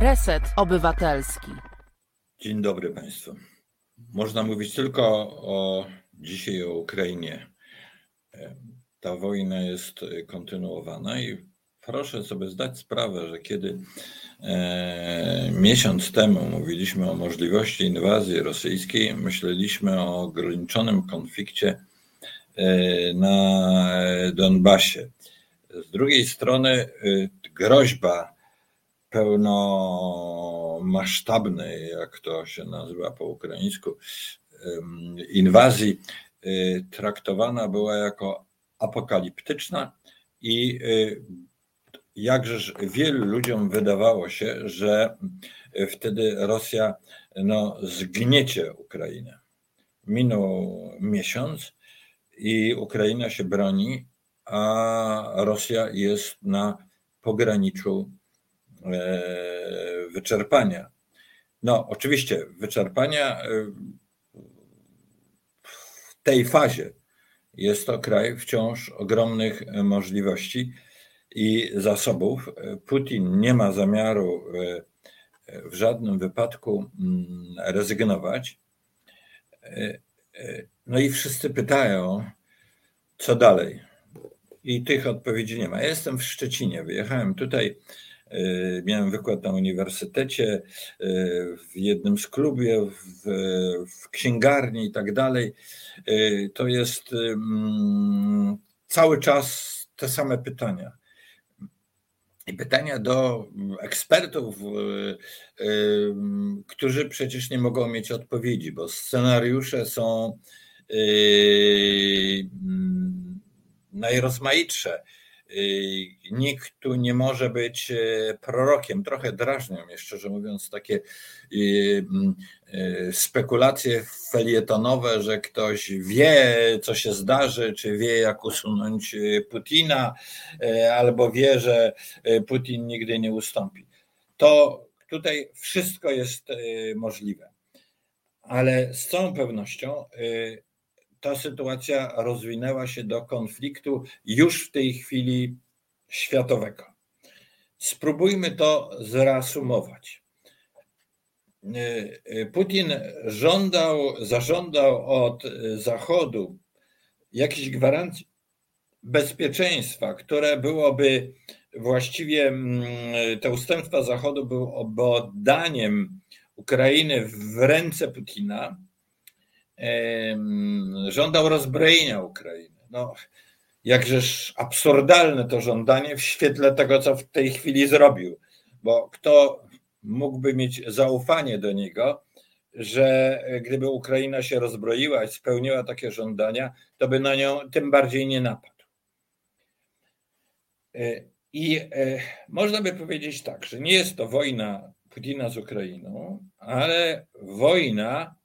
Reset Obywatelski. Dzień dobry Państwu. Można mówić tylko o dzisiaj o Ukrainie. Ta wojna jest kontynuowana i proszę sobie zdać sprawę, że kiedy e, miesiąc temu mówiliśmy o możliwości inwazji rosyjskiej, myśleliśmy o ograniczonym konflikcie e, na Donbasie. Z drugiej strony e, groźba pełnomasztabnej, jak to się nazywa po ukraińsku, inwazji y, traktowana była jako apokaliptyczna i y, jakżeż wielu ludziom wydawało się, że wtedy Rosja no, zgniecie Ukrainę. Minął miesiąc i Ukraina się broni, a Rosja jest na pograniczu wyczerpania. No, oczywiście, wyczerpania e, w tej fazie jest to kraj wciąż ogromnych możliwości i zasobów. Putin nie ma zamiaru e, w żadnym wypadku mm, rezygnować. No i wszyscy pytają, co dalej. I tych odpowiedzi nie ma. Ja jestem w Szczecinie, wyjechałem tutaj miałem wykład na uniwersytecie, y, w jednym z klubie, w, w księgarni i tak dalej. Y, to jest mm, cały czas te same pytania. I pytania do ekspertów, którzy przecież nie mogą mieć odpowiedzi, bo scenariusze są mm, najrozmaitsze nikt tu nie może być e, prorokiem. Trochę drażnią mnie, szczerze mówiąc, takie e, spekulacje felietonowe, że ktoś wie, co się zdarzy, czy wie, jak usunąć Putina, albo wie, że Putin nigdy nie ustąpi. To tutaj wszystko jest możliwe. Ale z całą pewnością ta sytuacja rozwinęła się do konfliktu już w tej chwili światowego. Spróbujmy to zreasumować. Putin żądał, zażądał od Zachodu jakiejś gwarancji bezpieczeństwa, które byłoby właściwie, mm, te ustępstwa Zachodu byłyby oddaniem Ukrainy w ręce Putina żądał rozbrojenia Ukrainy. No, jakżeż absurdalne to żądanie w świetle tego, co w tej chwili zrobił, bo kto mógłby mieć zaufanie do niego, że gdyby Ukraina się rozbroiła i spełniła takie żądania, to by na nią tym bardziej nie napadł. E, I e, można by powiedzieć tak, że nie jest to wojna Putina z Ukrainą, ale wojna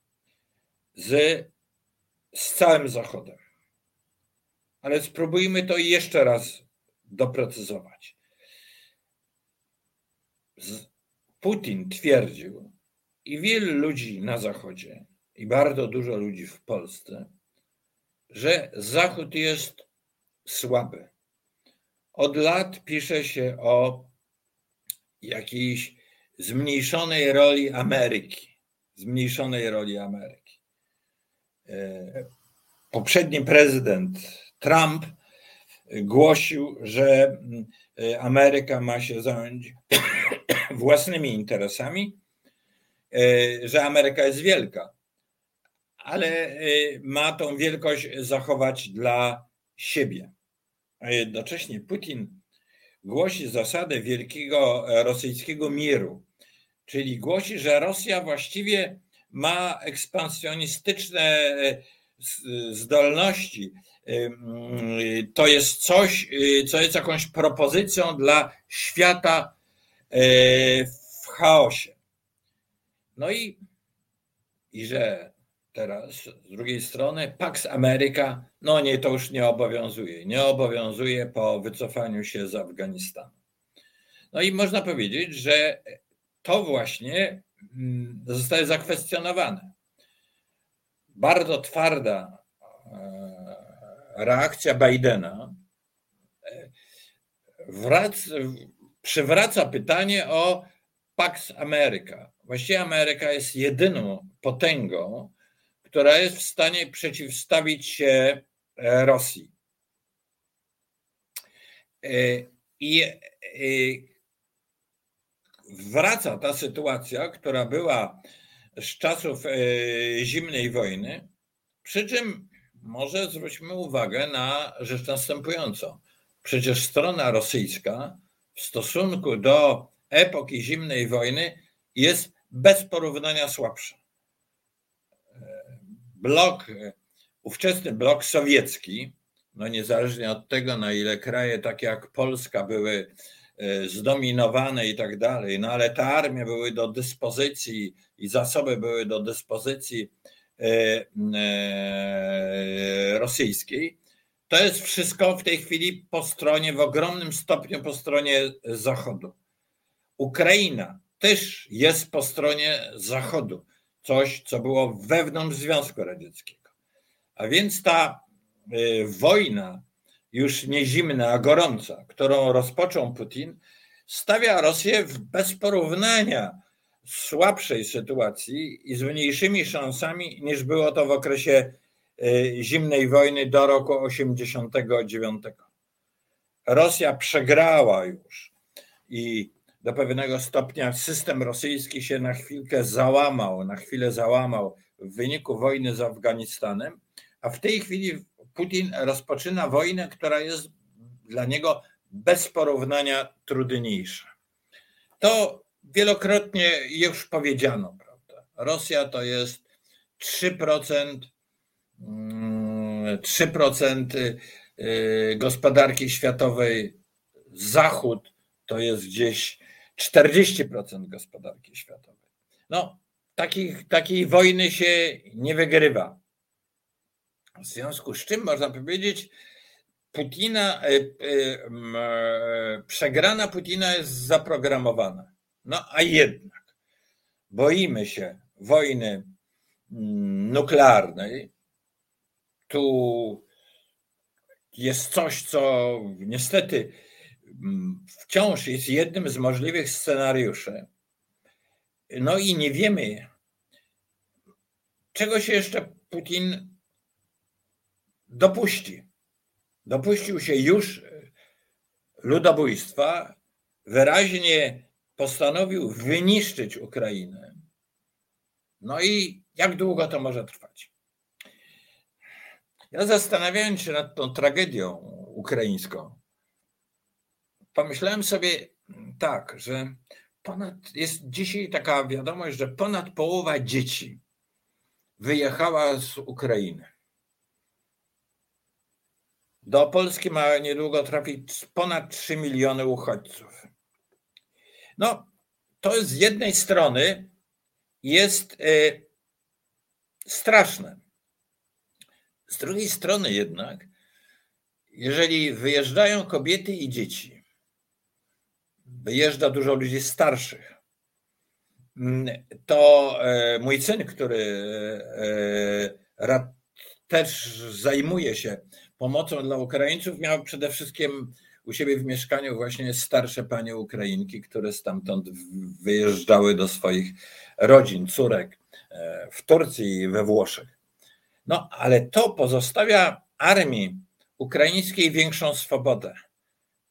z, z całym Zachodem. Ale spróbujmy to jeszcze raz doprecyzować. Putin twierdził, i wielu ludzi na Zachodzie, i bardzo dużo ludzi w Polsce, że Zachód jest słaby. Od lat pisze się o jakiejś zmniejszonej roli Ameryki. Zmniejszonej roli Ameryki. E, poprzedni prezydent Trump głosił, że e, Ameryka ma się zająć własnymi interesami, e, że Ameryka jest wielka, ale ma tą wielkość zachować dla siebie. A jednocześnie Putin głosi zasadę wielkiego rosyjskiego miru, czyli głosi, że Rosja właściwie ma ekspansjonistyczne e, zdolności. E, to jest coś, e, co jest jakąś propozycją dla świata w chaosie. No i, i że teraz z drugiej strony Pax America, no nie, to już nie obowiązuje. Nie obowiązuje po wycofaniu się z Afganistanu. No i można powiedzieć, że to właśnie Mm, zostaje zakwestionowane. Bardzo twarda e, reakcja Bidena e, wrac, przywraca pytanie o Pax Ameryka. Właściwie Ameryka jest jedyną potęgą, która jest w stanie przeciwstawić się e, Rosji. I wraca ta sytuacja, która była z czasów zimnej wojny, przy czym może zwróćmy uwagę na rzecz następującą. Przecież strona rosyjska w stosunku do epoki zimnej wojny jest bez porównania słabsza. Blok, ówczesny blok sowiecki, no niezależnie od tego, na ile kraje takie jak Polska były e, zdominowane i tak dalej, no ale te armie były do dyspozycji i zasoby były do dyspozycji e, e, rosyjskiej, to jest wszystko w tej chwili po stronie, w ogromnym stopniu po stronie Zachodu. Ukraina też jest po stronie Zachodu, coś, co było wewnątrz Związku Radzieckiego. A więc ta wojna, już nie zimna, a gorąca, którą rozpoczął Putin, stawia Rosję w bez porównania słabszej sytuacji i z mniejszymi szansami niż było to w okresie y, zimnej wojny do roku 89. Rosja przegrała już i do pewnego stopnia system rosyjski się na chwilkę załamał, na chwilę załamał w wyniku wojny z Afganistanem, a w tej chwili Putin rozpoczyna wojnę, która jest dla niego bez porównania trudniejsza. To wielokrotnie już powiedziano, prawda? Rosja to jest 3%, 3% mm, y, gospodarki światowej, Zachód to jest gdzieś 40% gospodarki światowej. No, takich, takiej wojny się nie wygrywa. W związku z czym można powiedzieć, Putina, e, e, e, przegrana Putina jest zaprogramowana. No a jednak boimy się wojny mm, nuklearnej. Tu jest coś, co niestety wciąż jest jednym z możliwych scenariuszy. No i nie wiemy, czego się jeszcze Putin dopuści. Dopuścił się już ludobójstwa, wyraźnie postanowił wyniszczyć Ukrainę. No i jak długo to może trwać? Ja zastanawiając się nad tą tragedią ukraińską, pomyślałem sobie tak, że ponad, jest dzisiaj taka wiadomość, że ponad połowa dzieci wyjechała z Ukrainy. Do Polski ma niedługo trafić ponad 3 miliony uchodźców. No, to z jednej strony jest y, straszne. Z drugiej strony jednak, jeżeli wyjeżdżają kobiety i dzieci, wyjeżdża dużo ludzi starszych. Mm, to e, mój syn, który e, też zajmuje się pomocą dla Ukraińców, miał przede wszystkim u siebie w mieszkaniu właśnie starsze panie Ukrainki, które stamtąd wyjeżdżały do swoich rodzin, córek e, w Turcji i we Włoszech. No, ale to pozostawia armii ukraińskiej większą swobodę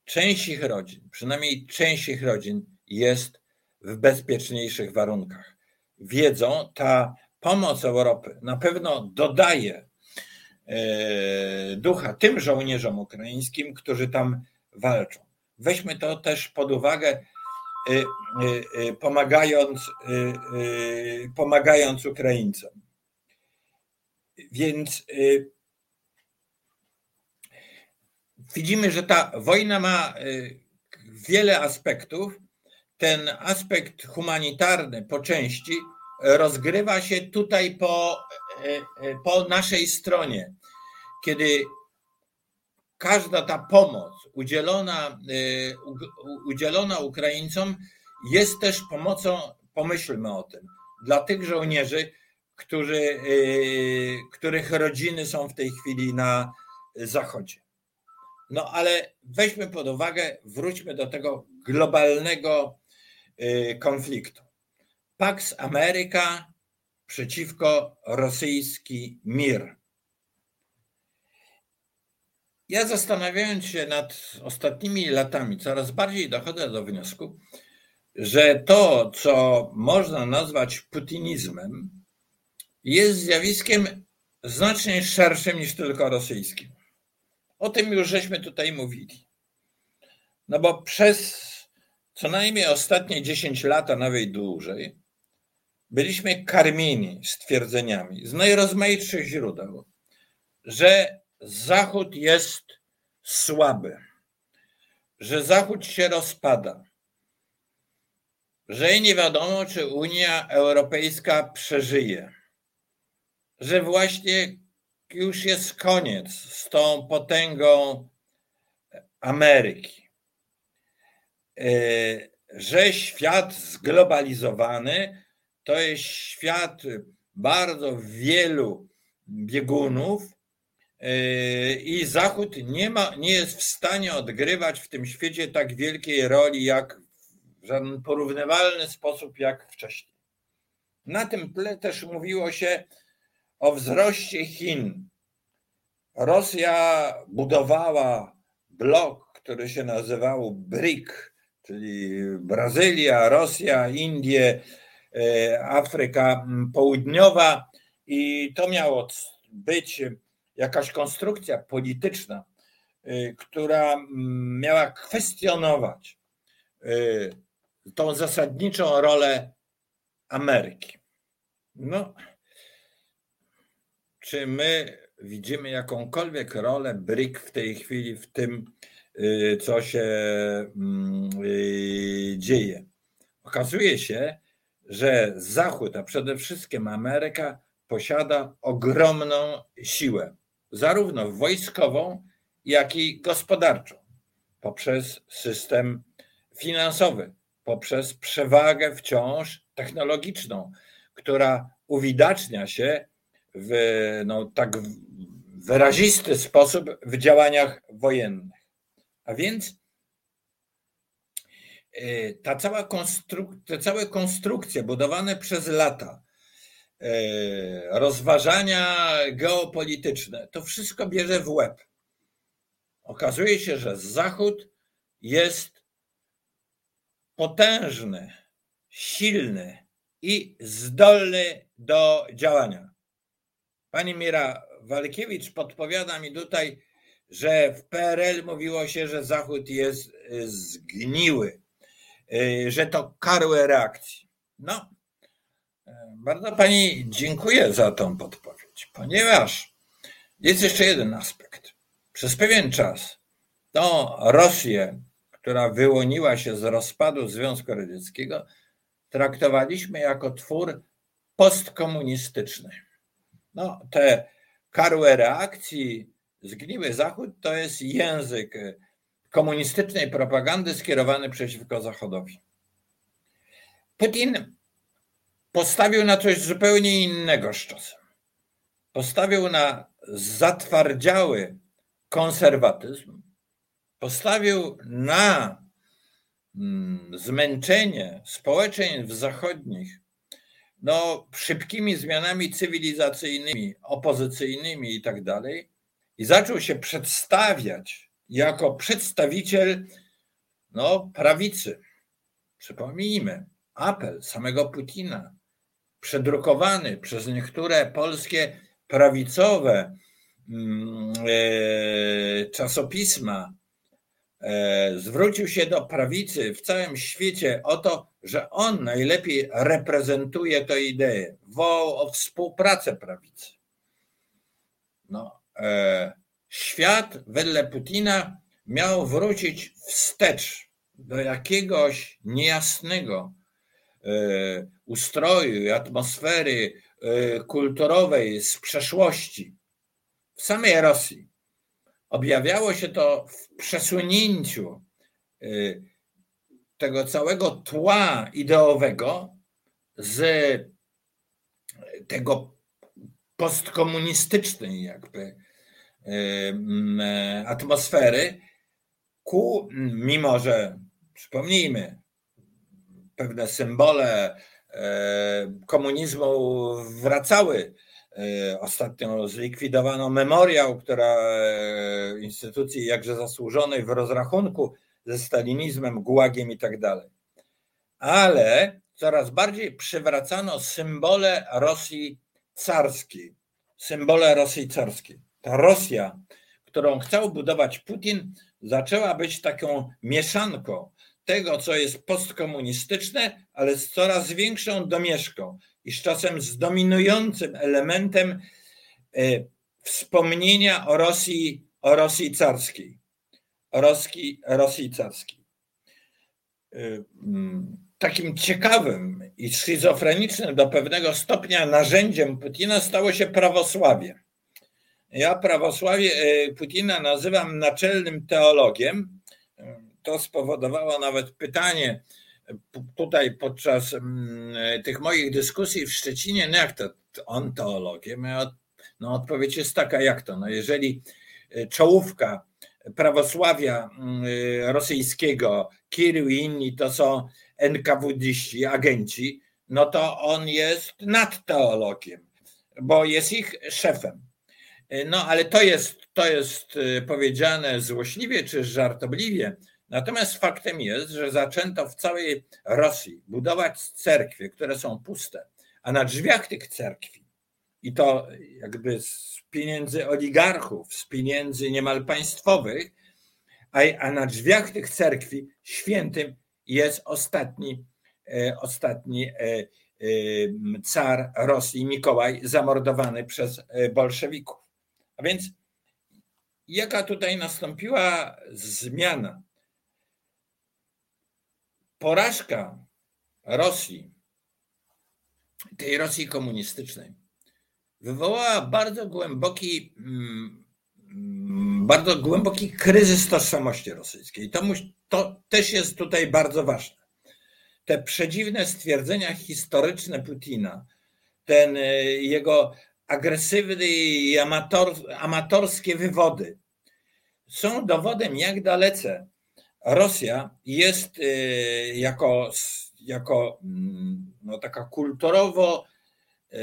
część ich rodzin, przynajmniej część ich rodzin jest w bezpieczniejszych warunkach. Wiedzą, ta pomoc Europy na pewno dodaje ducha tym żołnierzom ukraińskim, którzy tam walczą. Weźmy to też pod uwagę, e, e, pomagając, pomagając Ukraińcom. Więc widzimy, że ta wojna ma wiele aspektów. Ten aspekt humanitarny po części rozgrywa się tutaj po, po naszej stronie, kiedy każda ta pomoc udzielona, udzielona Ukraińcom jest też pomocą, pomyślmy o tym, dla tych żołnierzy, którzy, których rodziny są w tej chwili na Zachodzie. No ale weźmy pod uwagę, wróćmy do tego globalnego konfliktu. Pax America przeciwko rosyjski mir. Ja zastanawiając się nad ostatnimi latami, coraz bardziej dochodzę do wniosku, że to, co można nazwać putinizmem, jest zjawiskiem znacznie szerszym niż tylko rosyjskim. O tym już żeśmy tutaj mówili. No bo przez co najmniej ostatnie 10 lat, a nawet dłużej, byliśmy karmieni stwierdzeniami z najrozmaitszych źródeł, że Zachód jest słaby, że Zachód się rozpada, że nie wiadomo, czy Unia Europejska przeżyje, że właśnie już jest koniec z tą potęgą Ameryki, e, że świat zglobalizowany to jest świat bardzo wielu biegunów e, i Zachód nie, ma, nie jest w stanie odgrywać w tym świecie tak wielkiej roli jak w żaden porównywalny sposób jak wcześniej. Na tym tle też mówiło się o wzroście Chin. Rosja budowała blok, który się nazywał BRIC, czyli Brazylia, Rosja, Indie, Afryka Południowa, i to miało być jakaś konstrukcja polityczna, e, która miała kwestionować e, tą zasadniczą rolę Ameryki. No, czy my widzimy jakąkolwiek rolę BRIC w tej chwili w tym, y, co się y, dzieje? Okazuje się, że Zachód, a przede wszystkim Ameryka, posiada ogromną siłę, zarówno wojskową, jak i gospodarczą, poprzez system finansowy, poprzez przewagę wciąż technologiczną, która uwidacznia się w no, tak wyrazisty sposób w działaniach wojennych. A więc ta cała konstruk- te całe konstrukcje budowane przez lata, e, rozważania geopolityczne, to wszystko bierze w łeb. Okazuje się, że Zachód jest potężny, silny i zdolny do działania. Pani Mira Walkiewicz podpowiada mi tutaj, że w PRL mówiło się, że Zachód jest y, zgniły, że to karłe reakcji. No, y, bardzo Pani dziękuję za tą podpowiedź, ponieważ jest jeszcze jeden aspekt. Przez pewien czas to Rosję, która wyłoniła się z rozpadu Związku Radzieckiego, traktowaliśmy jako twór postkomunistyczny. No, te karłe reakcji, zgniły Zachód to jest język komunistycznej propagandy skierowany przeciwko Zachodowi. Putin postawił na coś zupełnie innego z czasem. Postawił na zatwardziały konserwatyzm, postawił na mm, zmęczenie społeczeństw zachodnich no, szybkimi zmianami cywilizacyjnymi, opozycyjnymi i tak dalej, i zaczął się przedstawiać jako przedstawiciel no, prawicy. Przypomnijmy, apel samego Putina, przedrukowany przez niektóre polskie prawicowe mm, e, czasopisma, e, zwrócił się do prawicy w całym świecie o to, że on najlepiej reprezentuje tę ideę. Wołał o współpracę prawicy. No, e, świat wedle Putina miał wrócić wstecz do jakiegoś niejasnego e, ustroju atmosfery e, kulturowej z przeszłości w samej Rosji. Objawiało się to w przesunięciu e, tego całego tła ideowego z tego postkomunistycznej jakby atmosfery ku, mimo że przypomnijmy, pewne symbole komunizmu wracały. Ostatnio zlikwidowano memoriał, która instytucji jakże zasłużonej w rozrachunku ze stalinizmem, gułagiem i tak dalej. Ale coraz bardziej przywracano symbole Rosji carskiej. Symbole Rosji carskiej. Ta Rosja, którą chciał budować Putin, zaczęła być taką mieszanką tego, co jest postkomunistyczne, ale z coraz większą domieszką i z czasem z dominującym elementem e, wspomnienia o Rosji, o Rosji carskiej. O Rosji, Rosji carskiej. E, mm, takim ciekawym i schizofrenicznym do pewnego stopnia narzędziem Putina stało się prawosławie. Ja prawosławie e, Putina nazywam naczelnym teologiem. To spowodowało nawet pytanie tutaj podczas tych moich dyskusji w Szczecinie, no jak to on teologiem? No odpowiedź jest taka, jak to? No jeżeli e, czołówka prawosławia mm, rosyjskiego, Kirył i inni to są NKWDiści, agenci, no to on jest nad teologiem, bo jest ich szefem. No ale to jest, to jest y, powiedziane złośliwie czy żartobliwie. Natomiast faktem jest, że zaczęto w całej Rosji budować cerkwie, które są puste, a na drzwiach tych cerkwi i to jakby z pieniędzy oligarchów, z pieniędzy niemal państwowych, a, a na drzwiach tych cerkwi świętym jest ostatni, e, ostatni e, e, car Rosji, Mikołaj, zamordowany przez bolszewików. A więc jaka tutaj nastąpiła zmiana? Porażka Rosji, tej Rosji komunistycznej, wywołała bardzo głęboki, mm, bardzo głęboki kryzys tożsamości rosyjskiej. To, to też jest tutaj bardzo ważne. Te przedziwne stwierdzenia historyczne Putina, ten e, jego agresywny i amator, amatorskie wywody są dowodem, jak dalece Rosja jest e, jako, jako mm, no, taka kulturowo e,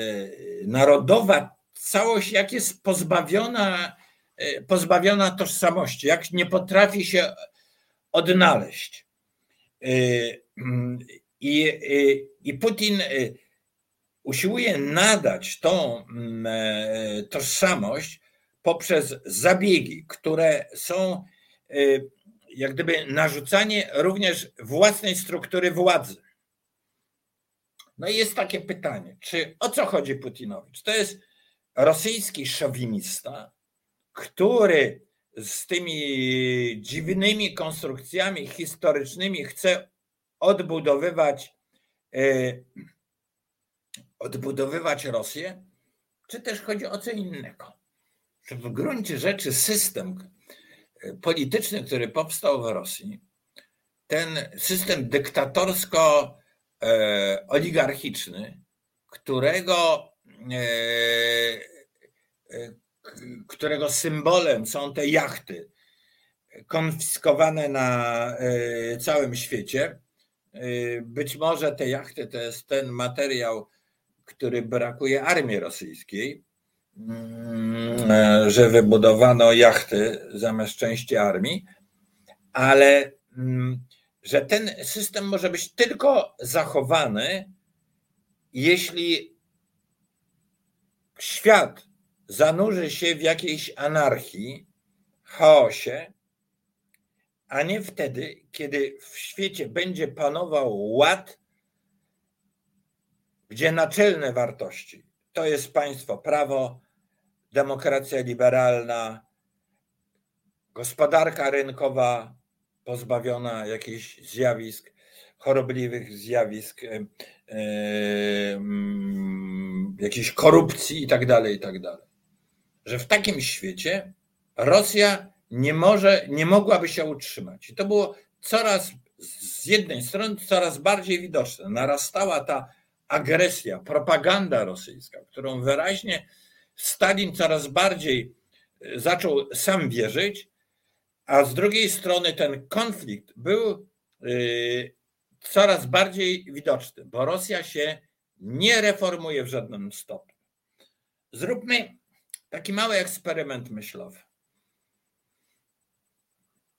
narodowa całość, jak jest pozbawiona, pozbawiona tożsamości, jak nie potrafi się odnaleźć. Y, mm, I, y, i Putin y, usiłuje nadać tą mm, e, tożsamość poprzez zabiegi, które są jak gdyby narzucanie również własnej struktury władzy. No i jest takie pytanie, czy o co chodzi Putinowi? Czy to jest rosyjski szowinista, który z tymi dziwnymi konstrukcjami historycznymi chce odbudowywać, e, odbudowywać Rosję, czy też chodzi o co innego? Że w gruncie rzeczy system e, polityczny, który powstał w Rosji, ten system dyktatorsko-oligarchiczny, którego e, którego symbolem są te jachty konfiskowane na e, całym świecie. E, być może te jachty to jest ten materiał, który brakuje armii rosyjskiej, mm, że wybudowano jachty zamiast części armii, ale mm, że ten system może być tylko zachowany, jeśli świat zanurzy się w jakiejś anarchii, chaosie, a nie wtedy, kiedy w świecie będzie panował ład, gdzie naczelne wartości to jest państwo prawo, demokracja liberalna, gospodarka rynkowa pozbawiona jakichś zjawisk, chorobliwych zjawisk, e, jakiejś korupcji i tak dalej, i tak dalej że w takim świecie Rosja nie może, nie mogłaby się utrzymać. I to było coraz z jednej strony coraz bardziej widoczne. Narastała ta agresja, propaganda rosyjska, którą wyraźnie Stalin coraz bardziej e, zaczął sam wierzyć, a z drugiej strony ten konflikt był e, coraz bardziej widoczny, bo Rosja się nie reformuje w żadnym stopniu. Zróbmy taki mały eksperyment myślowy.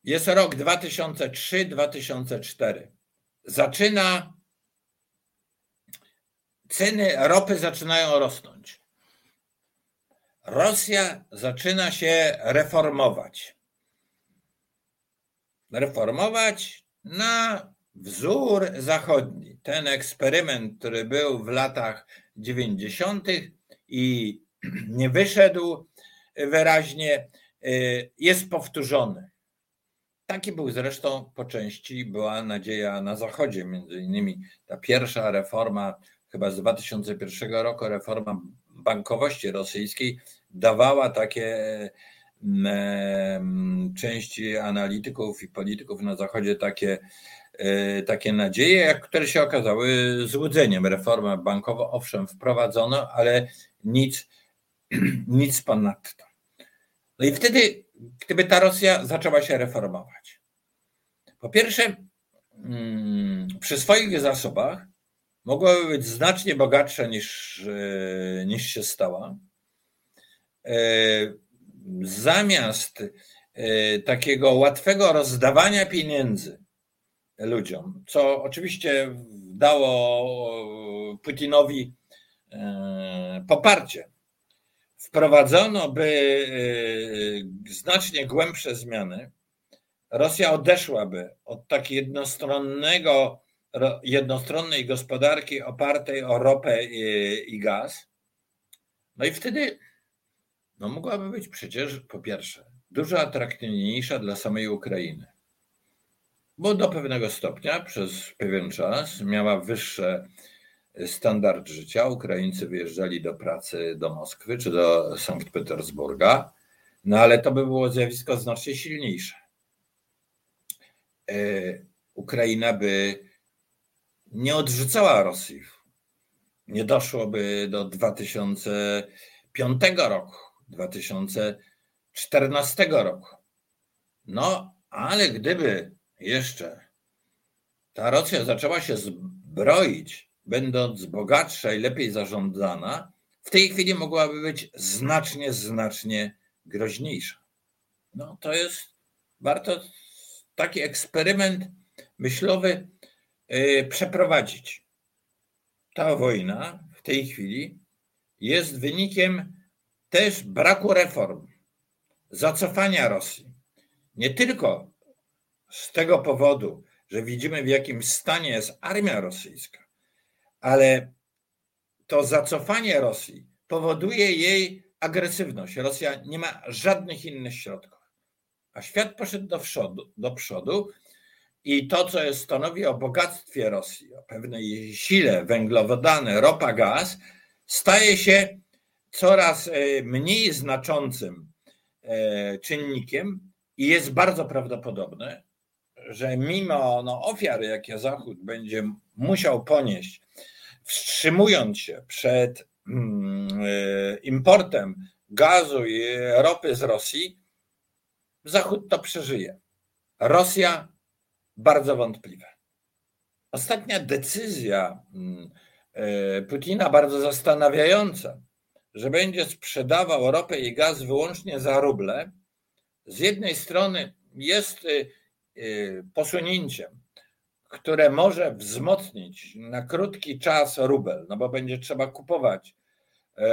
Jest rok 2003-2004. Zaczyna ceny ropy zaczynają rosnąć. Rosja zaczyna się reformować. Reformować na wzór zachodni. Ten eksperyment, który był w latach 90. i nie wyszedł wyraźnie, y, jest powtórzony. Taki był zresztą po części, była nadzieja na Zachodzie, między innymi ta pierwsza reforma, chyba z 2001 roku, reforma bankowości rosyjskiej, dawała takie mm, części analityków i polityków na Zachodzie takie, e, takie nadzieje, które się okazały złudzeniem. Reforma bankowa, owszem, wprowadzono, ale nic, nic ponadto. No i wtedy, gdyby ta Rosja zaczęła się reformować, po pierwsze, mm, przy swoich zasobach mogłaby być znacznie bogatsza niż, e, niż się stała. E, zamiast e, takiego łatwego rozdawania pieniędzy ludziom, co oczywiście dało Putinowi poparcie, wprowadzono by znacznie głębsze zmiany Rosja odeszłaby od takiej jednostronnego, jednostronnej gospodarki opartej o ropę i, i gaz. No i wtedy no mogłaby być przecież po pierwsze dużo atrakcyjniejsza dla samej Ukrainy, bo do pewnego stopnia przez pewien czas miała wyższe standard życia. Ukraińcy wyjeżdżali do pracy do Moskwy czy do Sankt Petersburga, no ale to by było zjawisko znacznie silniejsze. E, Ukraina by nie odrzucała Rosji. Nie doszłoby do 2005 roku, 2014 roku. No, ale gdyby jeszcze ta Rosja zaczęła się zbroić, będąc bogatsza i lepiej zarządzana, w tej chwili mogłaby być znacznie, znacznie groźniejsza. No, to jest warto taki eksperyment myślowy przeprowadzić. Ta wojna w tej chwili jest wynikiem też braku reform, zacofania Rosji. Nie tylko z tego powodu, że widzimy w jakim stanie jest armia rosyjska, ale to zacofanie Rosji powoduje jej agresywność. Rosja nie ma żadnych innych środków a świat poszedł do przodu, do przodu i to, co stanowi o bogactwie Rosji, o pewnej sile węglowodany, ropa, gaz, staje się coraz e, mniej znaczącym e, czynnikiem i jest bardzo prawdopodobne, że mimo no, ofiar, jakie Zachód będzie musiał ponieść, wstrzymując się przed mm, e, importem gazu i ropy z Rosji, Zachód to przeżyje. Rosja bardzo wątpliwe. Ostatnia decyzja mm, e, Putina bardzo zastanawiająca, że będzie sprzedawał ropę i gaz wyłącznie za ruble, z jednej strony jest e, e, posunięciem, które może wzmocnić na krótki czas rubel, no bo będzie trzeba kupować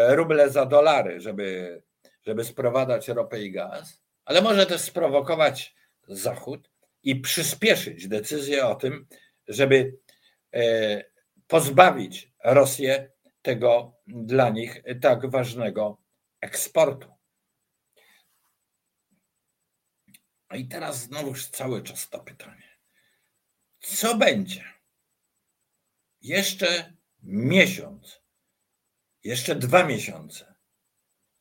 ruble za dolary, żeby, żeby sprowadzać ropę i gaz ale może też sprowokować Zachód i przyspieszyć decyzję o tym, żeby e, pozbawić Rosję tego dla nich tak ważnego eksportu. I teraz znowu cały czas to pytanie. Co będzie? Jeszcze miesiąc, jeszcze dwa miesiące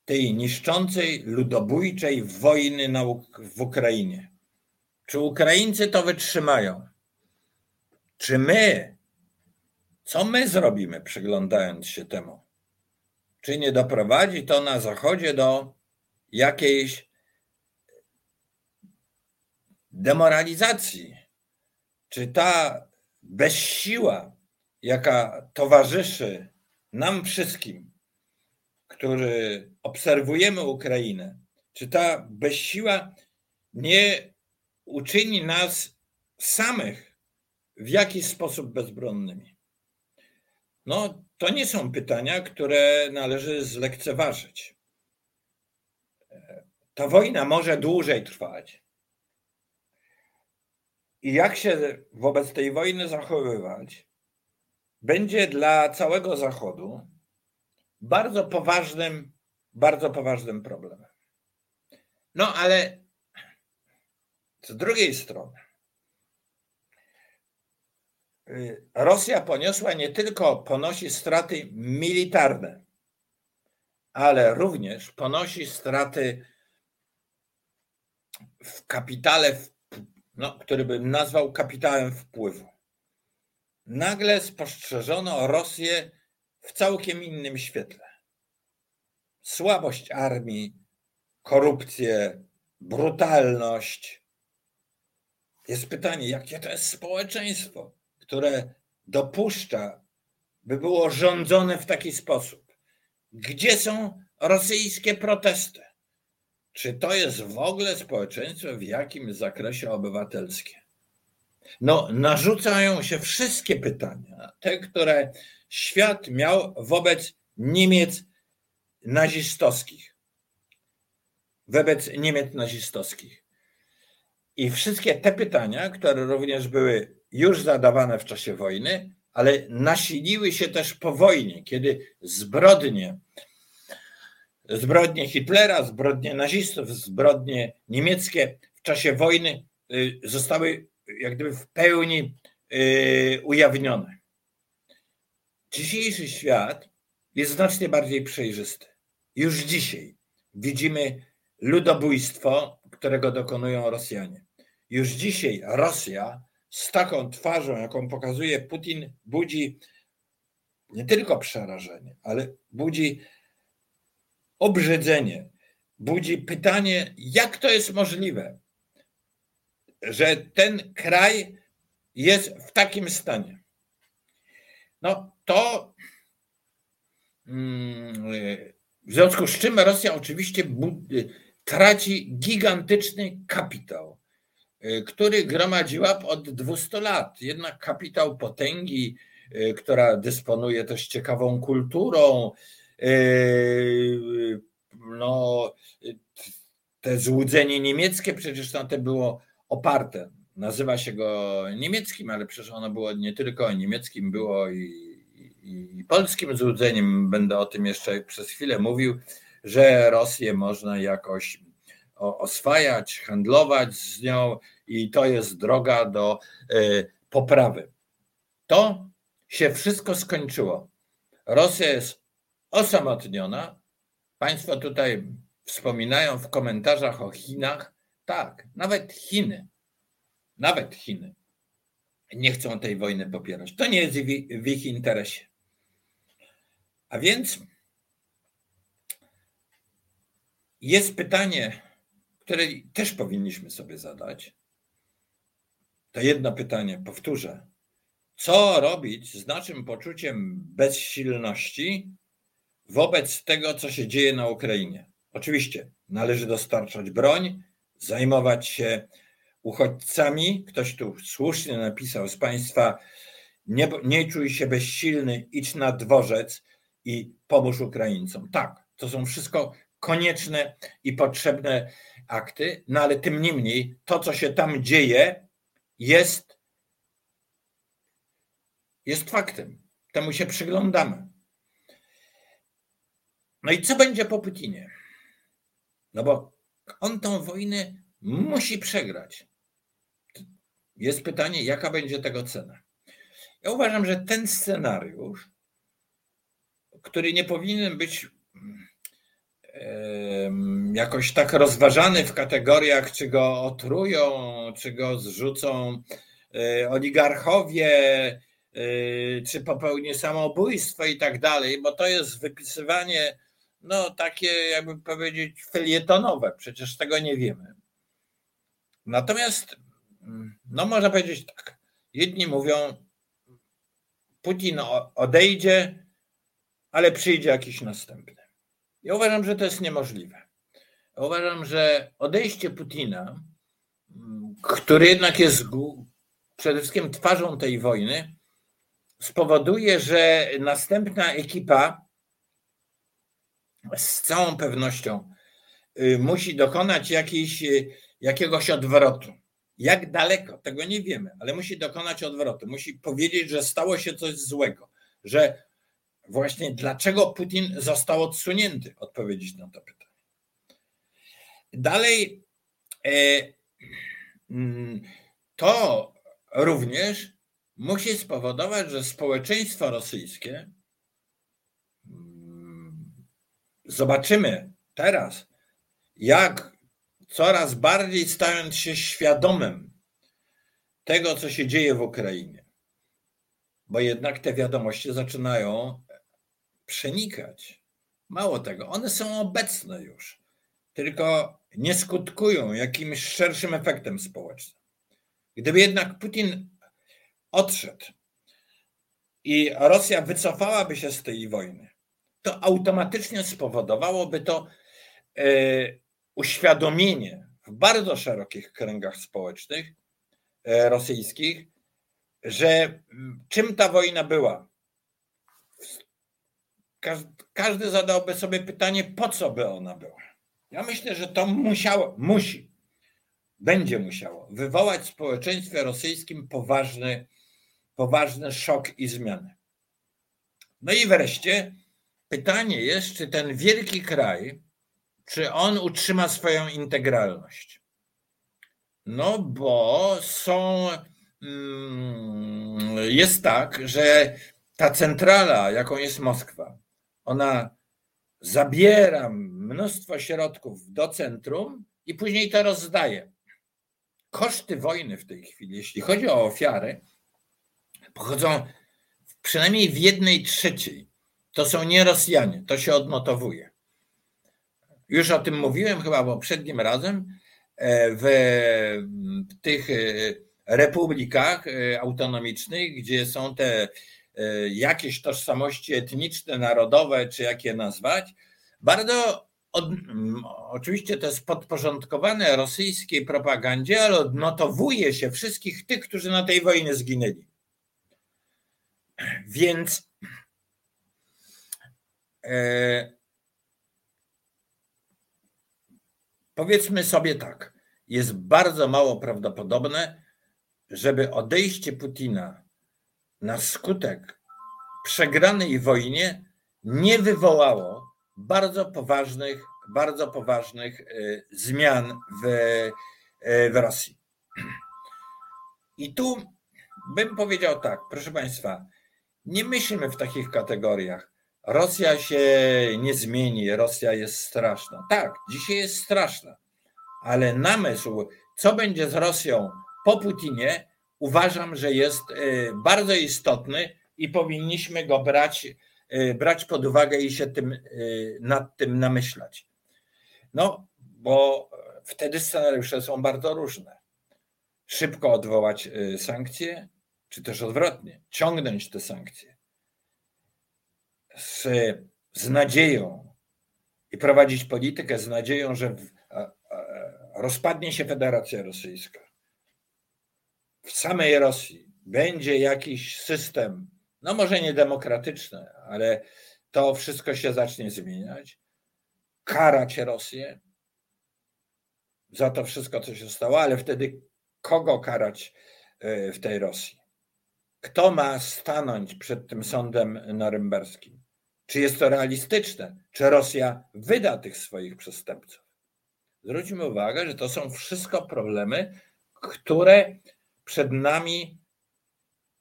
tej niszczącej, ludobójczej wojny na, w Ukrainie. Czy Ukraińcy to wytrzymają? Czy my, co my zrobimy, przyglądając się temu? Czy nie doprowadzi to na Zachodzie do jakiejś demoralizacji? Czy ta bezsiła, jaka towarzyszy nam wszystkim, którzy obserwujemy Ukrainę, czy ta bezsiła nie uczyni nas samych w jakiś sposób bezbronnymi? No, to nie są pytania, które należy zlekceważyć. Ta wojna może dłużej trwać. I jak się wobec tej wojny zachowywać, będzie dla całego Zachodu bardzo poważnym, bardzo poważnym problemem. No ale z drugiej strony, y, Rosja poniosła nie tylko ponosi straty militarne, ale również ponosi straty w kapitale, no, który bym nazwał kapitałem wpływu. Nagle spostrzeżono Rosję w całkiem innym świetle. Słabość armii, korupcję, brutalność. Jest pytanie, jakie to jest społeczeństwo, które dopuszcza, by było rządzone w taki sposób. Gdzie są rosyjskie protesty? Czy to jest w ogóle społeczeństwo w jakim zakresie obywatelskie? No, narzucają się wszystkie pytania, te, które świat miał wobec Niemiec nazistowskich. Wobec Niemiec nazistowskich. I wszystkie te pytania, które również były już zadawane w czasie wojny, ale nasiliły się też po wojnie, kiedy zbrodnie zbrodnie Hitlera, zbrodnie nazistów, zbrodnie niemieckie w czasie wojny y, zostały jak gdyby w pełni y, ujawnione. Dzisiejszy świat jest znacznie bardziej przejrzysty. Już dzisiaj widzimy ludobójstwo, którego dokonują Rosjanie. Już dzisiaj Rosja z taką twarzą, jaką pokazuje Putin, budzi nie tylko przerażenie, ale budzi obrzydzenie, budzi pytanie, jak to jest możliwe, że ten kraj jest w takim stanie. No to mm, w związku z czym Rosja oczywiście traci gigantyczny kapitał, który gromadziła od 200 lat. Jednak kapitał potęgi, y, która dysponuje też ciekawą kulturą, Yy, no, te złudzenie niemieckie przecież na to było oparte. Nazywa się go niemieckim, ale przecież ono było nie tylko niemieckim, było i, i, i polskim złudzeniem. Będę o tym jeszcze przez chwilę mówił, że Rosję można jakoś oswajać, handlować z nią i to jest droga do yy, poprawy. To się wszystko skończyło. Rosja jest osamotniona. Państwo tutaj wspominają w komentarzach o Chinach. Tak, nawet Chiny, nawet Chiny nie chcą tej wojny popierać. To nie jest w ich interesie. A więc jest pytanie, które też powinniśmy sobie zadać. To jedno pytanie, powtórzę. Co robić z naszym poczuciem bezsilności, wobec tego, co się dzieje na Ukrainie. Oczywiście należy dostarczać broń, zajmować się uchodźcami. Ktoś tu słusznie napisał z Państwa, nie, nie czuj się bezsilny, idź na dworzec i pomóż Ukraińcom. Tak, to są wszystko konieczne i potrzebne akty, no ale tym niemniej to, co się tam dzieje, jest, jest faktem. Temu się przyglądamy. No i co będzie po Putinie? No bo on tą wojnę musi przegrać. Jest pytanie, jaka będzie tego cena. Ja uważam, że ten scenariusz, który nie powinien być jakoś tak rozważany w kategoriach, czy go otrują, czy go zrzucą e, oligarchowie, e, czy popełni samobójstwo i tak dalej, bo to jest wypisywanie no takie jakby powiedzieć felietonowe, przecież tego nie wiemy. Natomiast, no można powiedzieć tak, jedni mówią, Putin odejdzie, ale przyjdzie jakiś następny. Ja uważam, że to jest niemożliwe. Uważam, że odejście Putina, który jednak jest przede wszystkim twarzą tej wojny, spowoduje, że następna ekipa z całą pewnością y, musi dokonać jakiejś, y, jakiegoś odwrotu. Jak daleko, tego nie wiemy, ale musi dokonać odwrotu. Musi powiedzieć, że stało się coś złego, że właśnie dlaczego Putin został odsunięty, odpowiedzieć na to pytanie. Dalej, e, mm, to również musi spowodować, że społeczeństwo rosyjskie, mm, zobaczymy teraz, jak coraz bardziej stając się świadomym tego, co się dzieje w Ukrainie, bo jednak te wiadomości zaczynają przenikać. Mało tego, one są obecne już, tylko nie skutkują jakimś szerszym efektem społecznym. Gdyby jednak Putin odszedł i Rosja wycofałaby się z tej wojny, to automatycznie spowodowałoby to e, uświadomienie w bardzo szerokich kręgach społecznych e, rosyjskich, że czym ta wojna była. Każdy zadałby sobie pytanie, po co by ona była. Ja myślę, że to musiało, musi, będzie musiało wywołać w społeczeństwie rosyjskim poważny, poważny szok i zmiany. No i wreszcie pytanie jest, czy ten wielki kraj, czy on utrzyma swoją integralność? No, bo są. Mm, jest tak, że ta centrala, jaką jest Moskwa, ona zabiera mnóstwo środków do centrum i później to rozdaje. Koszty wojny w tej chwili, jeśli chodzi o ofiary, pochodzą przynajmniej w jednej trzeciej. To są nie Rosjanie, to się odnotowuje. Już o tym mówiłem chyba poprzednim razem. E, w tych e, republikach e, autonomicznych, gdzie są te jakieś tożsamości etniczne, narodowe, czy jak je nazwać, bardzo od, oczywiście to jest podporządkowane rosyjskiej propagandzie, ale odnotowuje się wszystkich tych, którzy na tej wojnie zginęli. Więc e, Powiedzmy sobie tak, jest bardzo mało prawdopodobne, żeby odejście Putina na skutek przegranej wojnie nie wywołało bardzo poważnych, bardzo poważnych e, zmian w, e, w Rosji. I tu bym powiedział tak, proszę Państwa, nie myślmy w takich kategoriach. Rosja się nie zmieni, Rosja jest straszna. Tak, dzisiaj jest straszna, ale namysł, co będzie z Rosją po Putinie, uważam, że jest e, bardzo istotny i powinniśmy go brać, e, brać pod uwagę i się tym, e, nad tym namyślać. No, bo wtedy scenariusze są bardzo różne. Szybko odwołać sankcje, czy też odwrotnie, ciągnąć te sankcje z, z nadzieją i prowadzić politykę z nadzieją, że w, rozpadnie się Federacja Rosyjska. W samej Rosji będzie jakiś system, no może nie demokratyczny, ale to wszystko się zacznie zmieniać. Karać Rosję za to wszystko, co się stało, ale wtedy kogo karać e, w tej Rosji? Kto ma stanąć przed tym sądem norymberskim? Czy jest to realistyczne? Czy Rosja wyda tych swoich przestępców? Zwróćmy uwagę, że to są wszystko problemy, które przed nami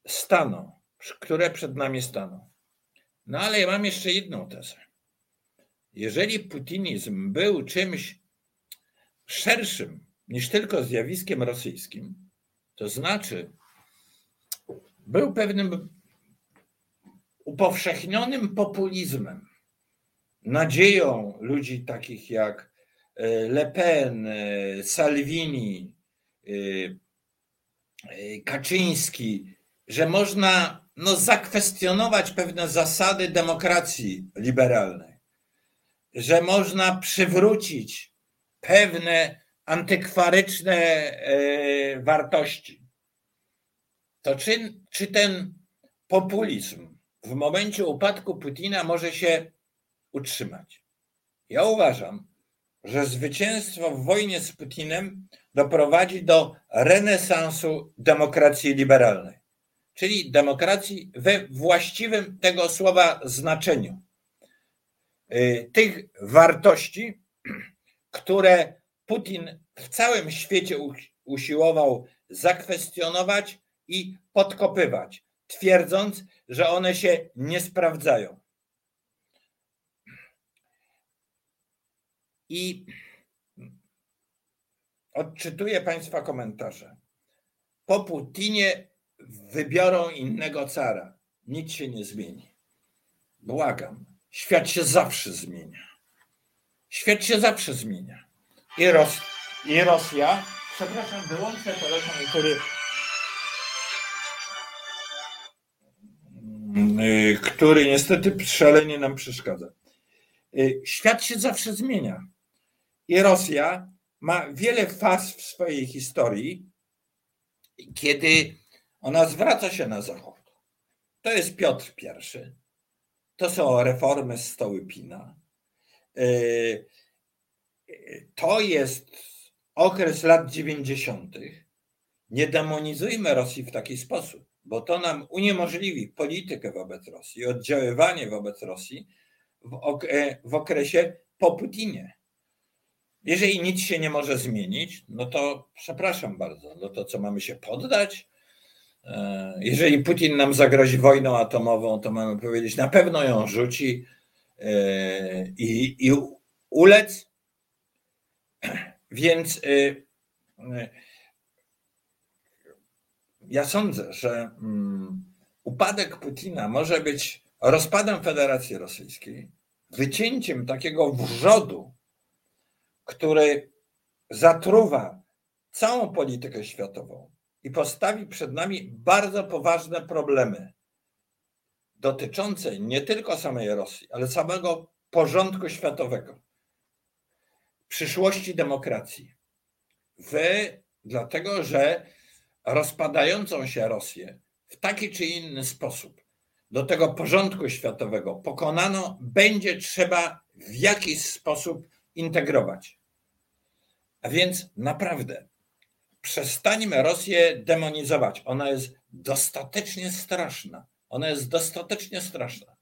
staną, które przed nami staną. No ale ja mam jeszcze jedną tezę. Jeżeli putinizm był czymś szerszym niż tylko zjawiskiem rosyjskim, to znaczy był pewnym upowszechnionym populizmem, nadzieją ludzi takich jak e, Le Pen, e, Salvini, e, Kaczyński, że można no, zakwestionować pewne zasady demokracji liberalnej, że można przywrócić pewne antykwaryczne e, wartości, to czy, czy ten populizm w momencie upadku Putina może się utrzymać? Ja uważam, że zwycięstwo w wojnie z Putinem doprowadzi do renesansu demokracji liberalnej, czyli demokracji we właściwym tego słowa znaczeniu. Y, tych wartości, które Putin w całym świecie usiłował zakwestionować i podkopywać, twierdząc, że one się nie sprawdzają. I odczytuję Państwa komentarze. Po Putinie wybiorą innego cara. Nic się nie zmieni. Błagam. Świat się zawsze zmienia. Świat się zawsze zmienia. I, Ros i Rosja. Przepraszam, wyłączę telefon, który. Mm, który niestety szalenie nam przeszkadza. Y, świat się zawsze zmienia. I Rosja ma wiele faz w swojej historii, kiedy ona zwraca się na Zachód. To jest Piotr I. To są reformy Stołypina. Y, to jest okres lat 90. Nie demonizujmy Rosji w taki sposób, bo to nam uniemożliwi politykę wobec Rosji, oddziaływanie wobec Rosji w okresie po Putinie. Jeżeli nic się nie może zmienić, no to przepraszam bardzo, no to co mamy się poddać? E, jeżeli Putin nam zagrozi wojną atomową, to mamy powiedzieć, na pewno ją rzuci e, i, i ulec. Więc y, ja sądzę, że mm, upadek Putina może być rozpadem Federacji Rosyjskiej, wycięciem takiego wrzodu, który zatruwa całą politykę światową i postawi przed nami bardzo poważne problemy dotyczące nie tylko samej Rosji, ale samego porządku światowego, przyszłości demokracji. Wy, dlatego że rozpadającą się Rosję w taki czy inny sposób do tego porządku światowego pokonano, będzie trzeba w jakiś sposób integrować. A więc naprawdę przestańmy Rosję demonizować. Ona jest dostatecznie straszna. Ona jest dostatecznie straszna.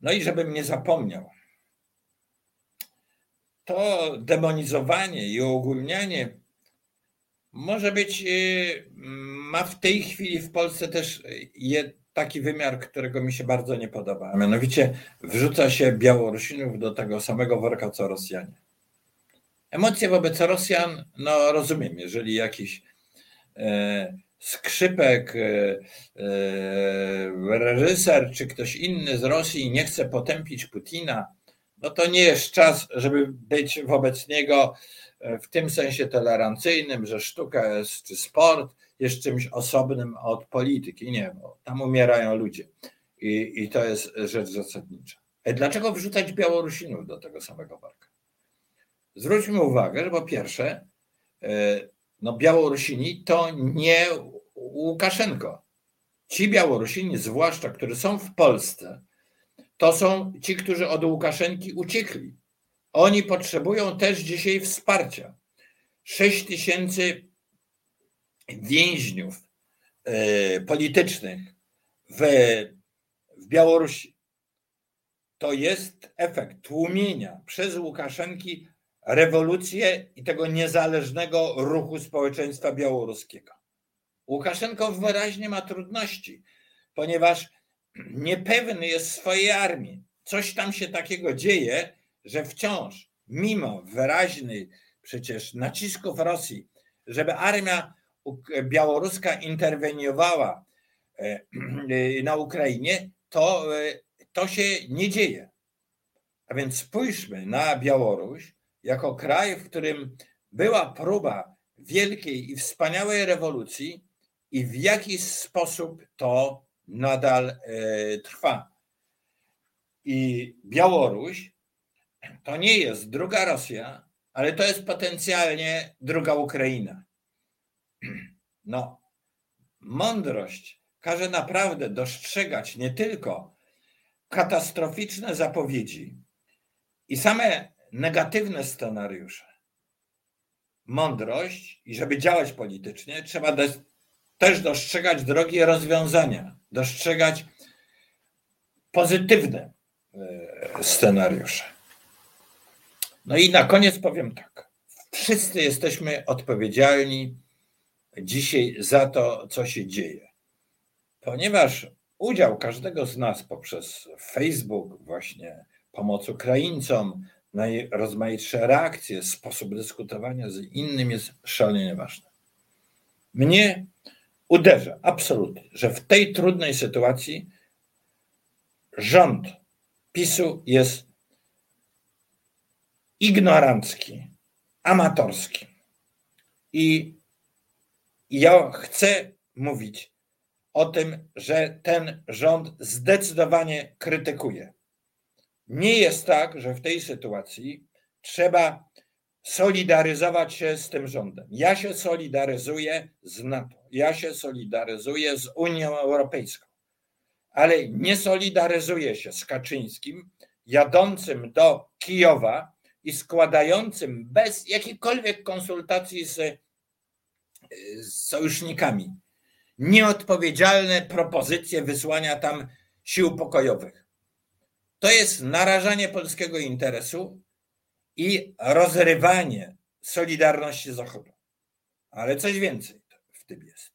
No i żebym nie zapomniał, to demonizowanie i ogólnianie może być, y, ma w tej chwili w Polsce też taki wymiar, którego mi się bardzo nie podoba. A mianowicie wrzuca się Białorusinów do tego samego worka co Rosjanie. Emocje wobec Rosjan, no rozumiem, jeżeli jakiś e, skrzypek, e, e, reżyser czy ktoś inny z Rosji nie chce potępić Putina, no to nie jest czas, żeby być wobec niego w tym sensie tolerancyjnym, że sztuka jest, czy sport jest czymś osobnym od polityki. Nie, bo tam umierają ludzie i, i to jest rzecz zasadnicza. E, dlaczego wrzucać Białorusinów do tego samego worka? Zwróćmy uwagę, że po pierwsze, e, no Białorusini to nie Łukaszenko. Ci Białorusini, zwłaszcza, którzy są w Polsce, to są ci, którzy od Łukaszenki uciekli. Oni potrzebują też dzisiaj wsparcia. 6 tysięcy więźniów e, politycznych w, w Białorusi. To jest efekt tłumienia przez Łukaszenki rewolucję i tego niezależnego ruchu społeczeństwa białoruskiego. Łukaszenko wyraźnie ma trudności, ponieważ niepewny jest swojej armii. Coś tam się takiego dzieje, że wciąż, mimo wyraźnej przecież nacisków Rosji, żeby armia białoruska interweniowała e, na Ukrainie, to, e, to się nie dzieje. A więc spójrzmy na Białoruś jako kraj, w którym była próba wielkiej i wspaniałej rewolucji i w jaki sposób to nadal e, trwa. I Białoruś to nie jest druga Rosja, ale to jest potencjalnie druga Ukraina. No, mądrość każe naprawdę dostrzegać nie tylko katastroficzne zapowiedzi i same negatywne scenariusze. Mądrość i żeby działać politycznie, trzeba też dostrzegać drogie rozwiązania, dostrzegać pozytywne e, scenariusze. No i na koniec powiem tak. Wszyscy jesteśmy odpowiedzialni dzisiaj za to, co się dzieje. Ponieważ udział każdego z nas poprzez Facebook, właśnie pomoc Ukraińcom, najrozmaitsze reakcje, sposób dyskutowania z innym jest szalenie ważny. Mnie uderza absolutnie, że w tej trudnej sytuacji rząd PiSu jest ignorancki, amatorski. I ja chcę mówić o tym, że ten rząd zdecydowanie krytykuje. Nie jest tak, że w tej sytuacji trzeba solidaryzować się z tym rządem. Ja się solidaryzuję z NATO, ja się solidaryzuję z Unią Europejską, ale nie solidaryzuję się z Kaczyńskim jadącym do Kijowa i składającym bez jakichkolwiek konsultacji z, z sojusznikami nieodpowiedzialne propozycje wysłania tam sił pokojowych. To jest narażanie polskiego interesu i rozrywanie solidarności Zachodu. Ale coś więcej w tym jest.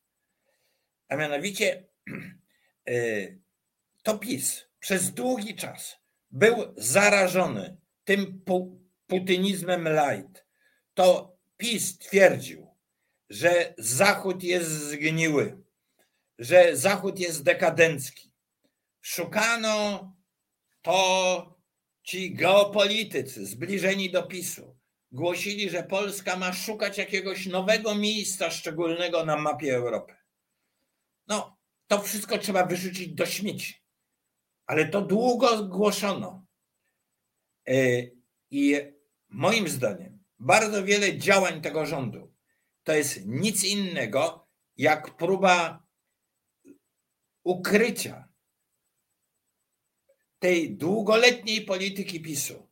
A mianowicie y, to PiS przez długi czas był zarażony tym putinizmem light. To PiS twierdził, że Zachód jest zgniły, że Zachód jest dekadencki. Szukano to ci geopolitycy zbliżeni do PiSu głosili, że Polska ma szukać jakiegoś nowego miejsca szczególnego na mapie Europy. No, to wszystko trzeba wyrzucić do śmieci. Ale to długo głoszono. E, I moim zdaniem bardzo wiele działań tego rządu to jest nic innego jak próba ukrycia tej długoletniej polityki PiSu,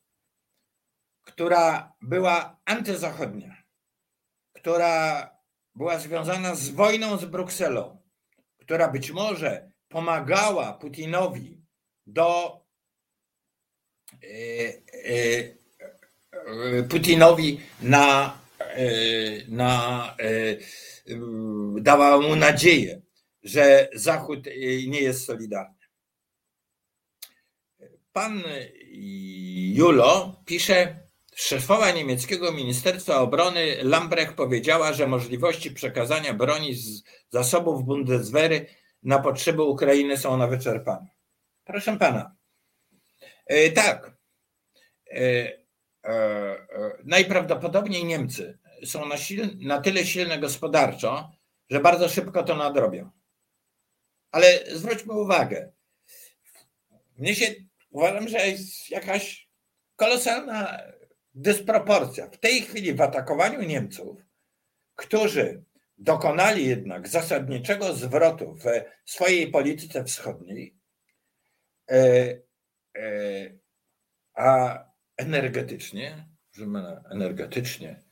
która była antyzachodnia, która była związana z wojną z Brukselą, która być może pomagała Putinowi do e, e, Putinowi na, e, na dała mu nadzieję, że Zachód nie jest solidarny. Pan Julo pisze, szefowa niemieckiego Ministerstwa Obrony Lambrecht powiedziała, że możliwości przekazania broni z zasobów Bundeswehry na potrzeby Ukrainy są na wyczerpane. Proszę pana, e, tak. E, e, najprawdopodobniej Niemcy są na, na tyle silne gospodarczo, że bardzo szybko to nadrobią. Ale zwróćmy uwagę, mnie się uważam, że jest jakaś kolosalna dysproporcja. W tej chwili w atakowaniu Niemców, którzy dokonali jednak zasadniczego zwrotu w swojej polityce wschodniej, e, a energetycznie, energetycznie,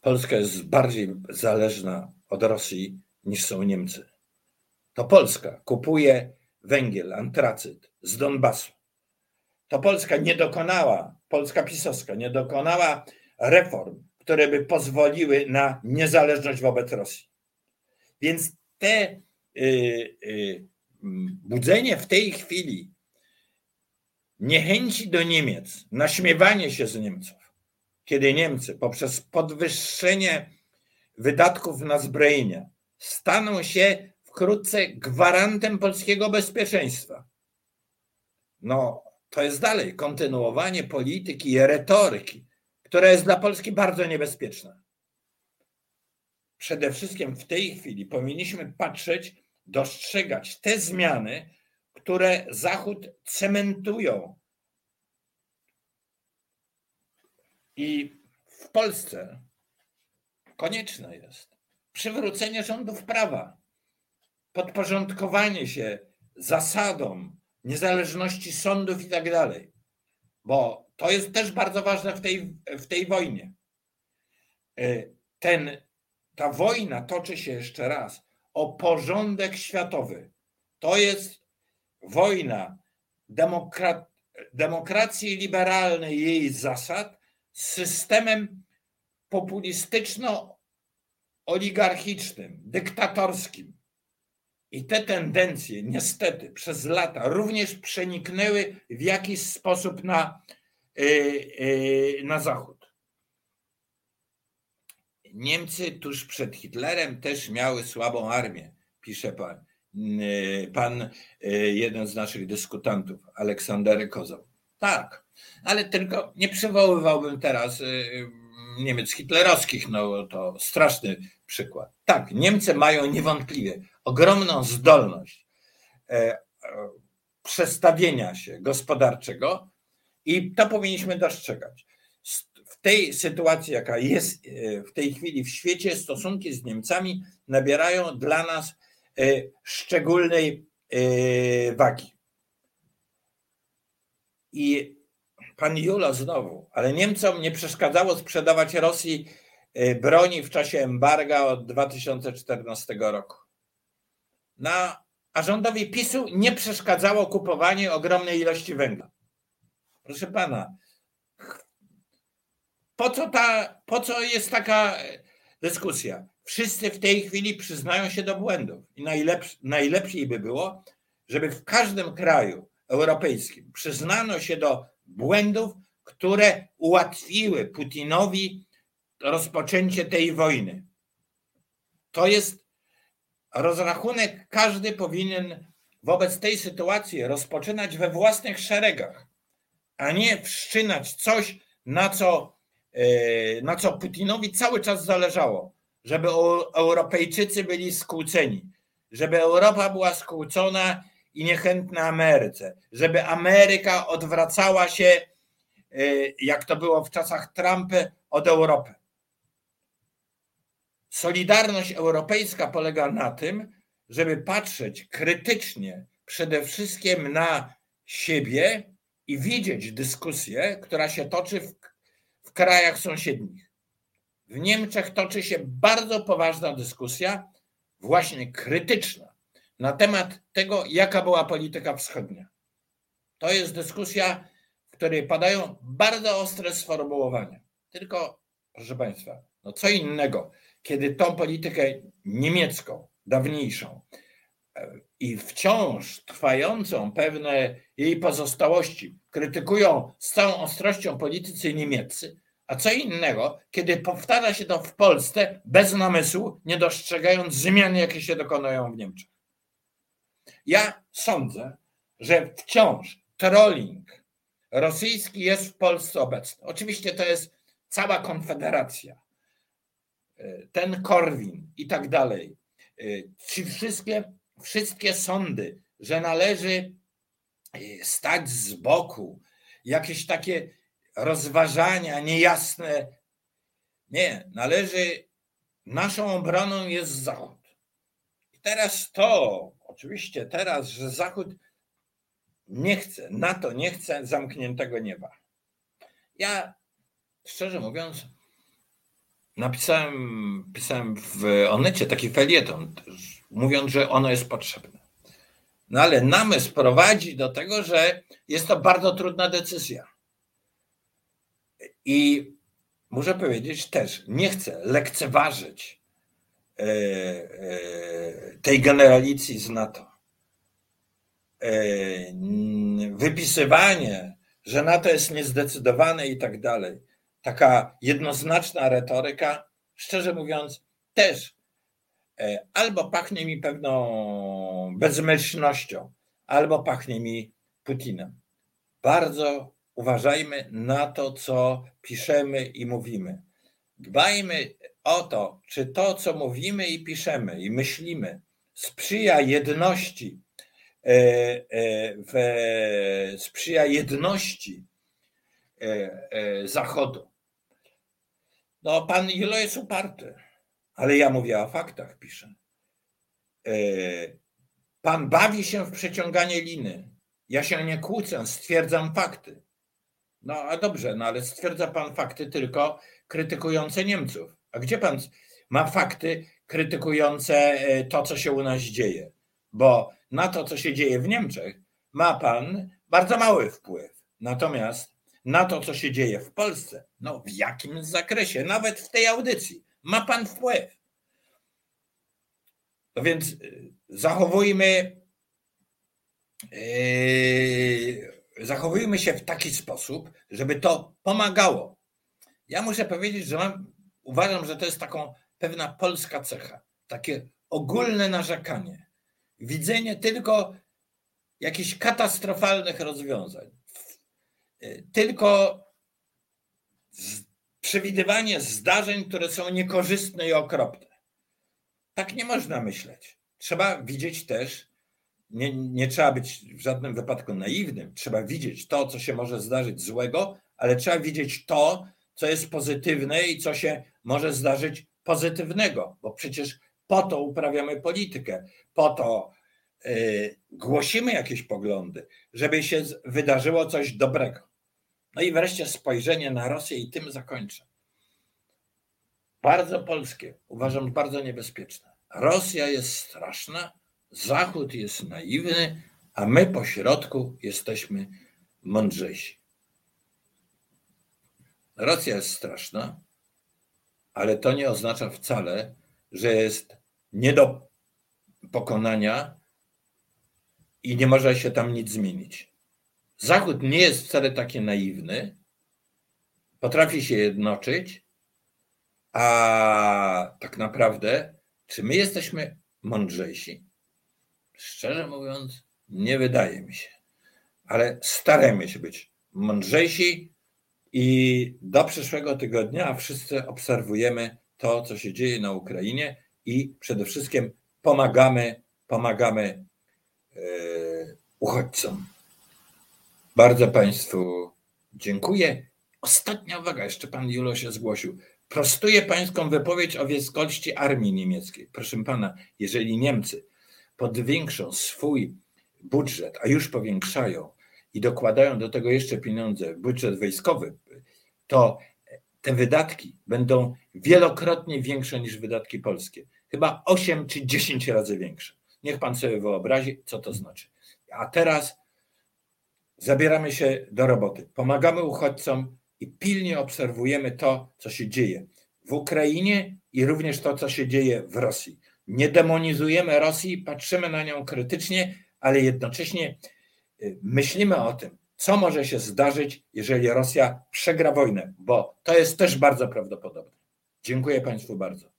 Polska jest bardziej zależna od Rosji niż są Niemcy. To Polska kupuje węgiel, antracyt z Donbasu to Polska nie dokonała, Polska pisowska nie dokonała reform, które by pozwoliły na niezależność wobec Rosji. Więc te y, y, budzenie w tej chwili niechęci do Niemiec, naśmiewanie się z Niemców, kiedy Niemcy poprzez podwyższenie wydatków na zbrojenia staną się wkrótce gwarantem polskiego bezpieczeństwa. No, to jest dalej kontynuowanie polityki i retoryki, która jest dla Polski bardzo niebezpieczna. przede wszystkim w tej chwili powinniśmy patrzeć, dostrzegać te zmiany, które Zachód cementują. I w Polsce konieczne jest przywrócenie rządów prawa, podporządkowanie się zasadom niezależności sądów i tak dalej, bo to jest też bardzo ważne w tej, w tej wojnie. E, ten, ta wojna toczy się jeszcze raz o porządek światowy. To jest wojna demokra demokracji liberalnej, jej zasad z systemem populistyczno-oligarchicznym, dyktatorskim. I te tendencje niestety przez lata również przeniknęły w jakiś sposób na, yy, yy, na zachód. Niemcy tuż przed Hitlerem też miały słabą armię, pisze pan, pan jeden z naszych dyskutantów, Aleksander Kozał. Tak, ale tylko nie przywoływałbym teraz Niemiec hitlerowskich, no to straszny przykład. Tak, Niemcy mają niewątpliwie ogromną zdolność e, przestawienia się gospodarczego i to powinniśmy dostrzegać. W tej sytuacji, jaka jest e, w tej chwili w świecie, stosunki z Niemcami nabierają dla nas szczególnej wagi. I pan Jula znowu, ale Niemcom nie przeszkadzało sprzedawać Rosji broni w czasie embarga od 2014 roku. Na, a rządowi PiSu nie przeszkadzało kupowanie ogromnej ilości węgla. Proszę pana, po co, ta, po co jest taka dyskusja? Wszyscy w tej chwili przyznają się do błędów i najlepszy, najlepiej by było, żeby w każdym kraju europejskim przyznano się do błędów, które ułatwiły Putinowi rozpoczęcie tej wojny. To jest rozrachunek, każdy powinien wobec tej sytuacji rozpoczynać we własnych szeregach, a nie wszczynać coś, na co, e, na co Putinowi cały czas zależało, żeby Europejczycy byli skłóceni, żeby Europa była skłócona i niechętna Ameryce, żeby Ameryka odwracała się, e, jak to było w czasach Trumpa, od Europy. Solidarność europejska polega na tym, żeby patrzeć krytycznie przede wszystkim na siebie i widzieć dyskusję, która się toczy w, w krajach sąsiednich. W Niemczech toczy się bardzo poważna dyskusja, właśnie krytyczna, na temat tego, jaka była polityka wschodnia. To jest dyskusja, w której padają bardzo ostre sformułowania. Tylko, proszę Państwa, no co innego kiedy tą politykę niemiecką, dawniejszą e, i wciąż trwającą pewne jej pozostałości krytykują z całą ostrością politycy niemieccy, a co innego, kiedy powtarza się to w Polsce bez namysłu, nie dostrzegając zmian, jakie się dokonują w Niemczech. Ja sądzę, że wciąż trolling rosyjski jest w Polsce obecny. Oczywiście to jest cała konfederacja ten Korwin i tak dalej, ci wszystkie, wszystkie sądy, że należy e, stać z boku, jakieś takie rozważania niejasne. Nie, należy, naszą obroną jest Zachód. I teraz to, oczywiście teraz, że Zachód nie chce, NATO nie chce zamkniętego nieba. Ja, szczerze mówiąc, napisałem pisałem w Onecie taki felieton, mówiąc, że ono jest potrzebne. No ale namysł prowadzi do tego, że jest to bardzo trudna decyzja. I muszę powiedzieć też, nie chcę lekceważyć e, e, tej generalicji z NATO. E, wypisywanie, że NATO jest niezdecydowane i tak dalej taka jednoznaczna retoryka, szczerze mówiąc, też albo pachnie mi pewną bezmyślnością, albo pachnie mi Putinem. Bardzo uważajmy na to, co piszemy i mówimy. Dbajmy o to, czy to, co mówimy i piszemy i myślimy, sprzyja jedności, e, e, w, sprzyja jedności e, Zachodu. No, pan Julo jest uparty, ale ja mówię o faktach, piszę. Pan bawi się w przeciąganie liny. Ja się nie kłócę, stwierdzam fakty. No a dobrze, no ale stwierdza pan fakty tylko krytykujące Niemców. A gdzie pan ma fakty krytykujące e, to, co się u nas dzieje? Bo na to, co się dzieje w Niemczech, ma pan bardzo mały wpływ. Natomiast na to, co się dzieje w Polsce, no w jakim zakresie, nawet w tej audycji, ma pan wpływ. No więc e, zachowujmy, yy, zachowujmy się w taki sposób, żeby to pomagało. Ja muszę powiedzieć, że mam uważam, że to jest taką pewna polska cecha, takie ogólne narzekanie, widzenie tylko jakichś katastrofalnych rozwiązań, tylko przewidywanie zdarzeń, które są niekorzystne i okropne. Tak nie można myśleć. Trzeba widzieć też, nie, nie trzeba być w żadnym wypadku naiwnym, trzeba widzieć to, co się może zdarzyć złego, ale trzeba widzieć to, co jest pozytywne i co się może zdarzyć pozytywnego, bo przecież po to uprawiamy politykę, po to yy, głosimy jakieś poglądy, żeby się wydarzyło coś dobrego. No i wreszcie spojrzenie na Rosję i tym zakończę. Bardzo polskie, uważam bardzo niebezpieczne. Rosja jest straszna, Zachód jest naiwny, a my po środku jesteśmy mądrzejsi. Rosja jest straszna, ale to nie oznacza wcale, że jest nie do pokonania i nie może się tam nic zmienić. Zachód nie jest wcale taki naiwny, potrafi się jednoczyć, a tak naprawdę, czy my jesteśmy mądrzejsi? Szczerze mówiąc, nie wydaje mi się, ale staramy się być mądrzejsi i do przyszłego tygodnia wszyscy obserwujemy to, co się dzieje na Ukrainie i przede wszystkim pomagamy, pomagamy e, uchodźcom. Bardzo Państwu dziękuję. Ostatnia uwaga, jeszcze Pan Julo się zgłosił. Prostuję Pańską wypowiedź o wielkości armii niemieckiej. Proszę Pana, jeżeli Niemcy podwiększą swój budżet, a już powiększają, i dokładają do tego jeszcze pieniądze, budżet wojskowy, to te wydatki będą wielokrotnie większe niż wydatki polskie. Chyba 8 czy 10 razy większe. Niech pan sobie wyobrazi, co to znaczy. A teraz zabieramy się do roboty. Pomagamy uchodźcom i pilnie obserwujemy to, co się dzieje w Ukrainie i również to, co się dzieje w Rosji. Nie demonizujemy Rosji, patrzymy na nią krytycznie, ale jednocześnie y, myślimy o tym, co może się zdarzyć, jeżeli Rosja przegra wojnę, bo to jest też bardzo prawdopodobne. Dziękuję Państwu bardzo.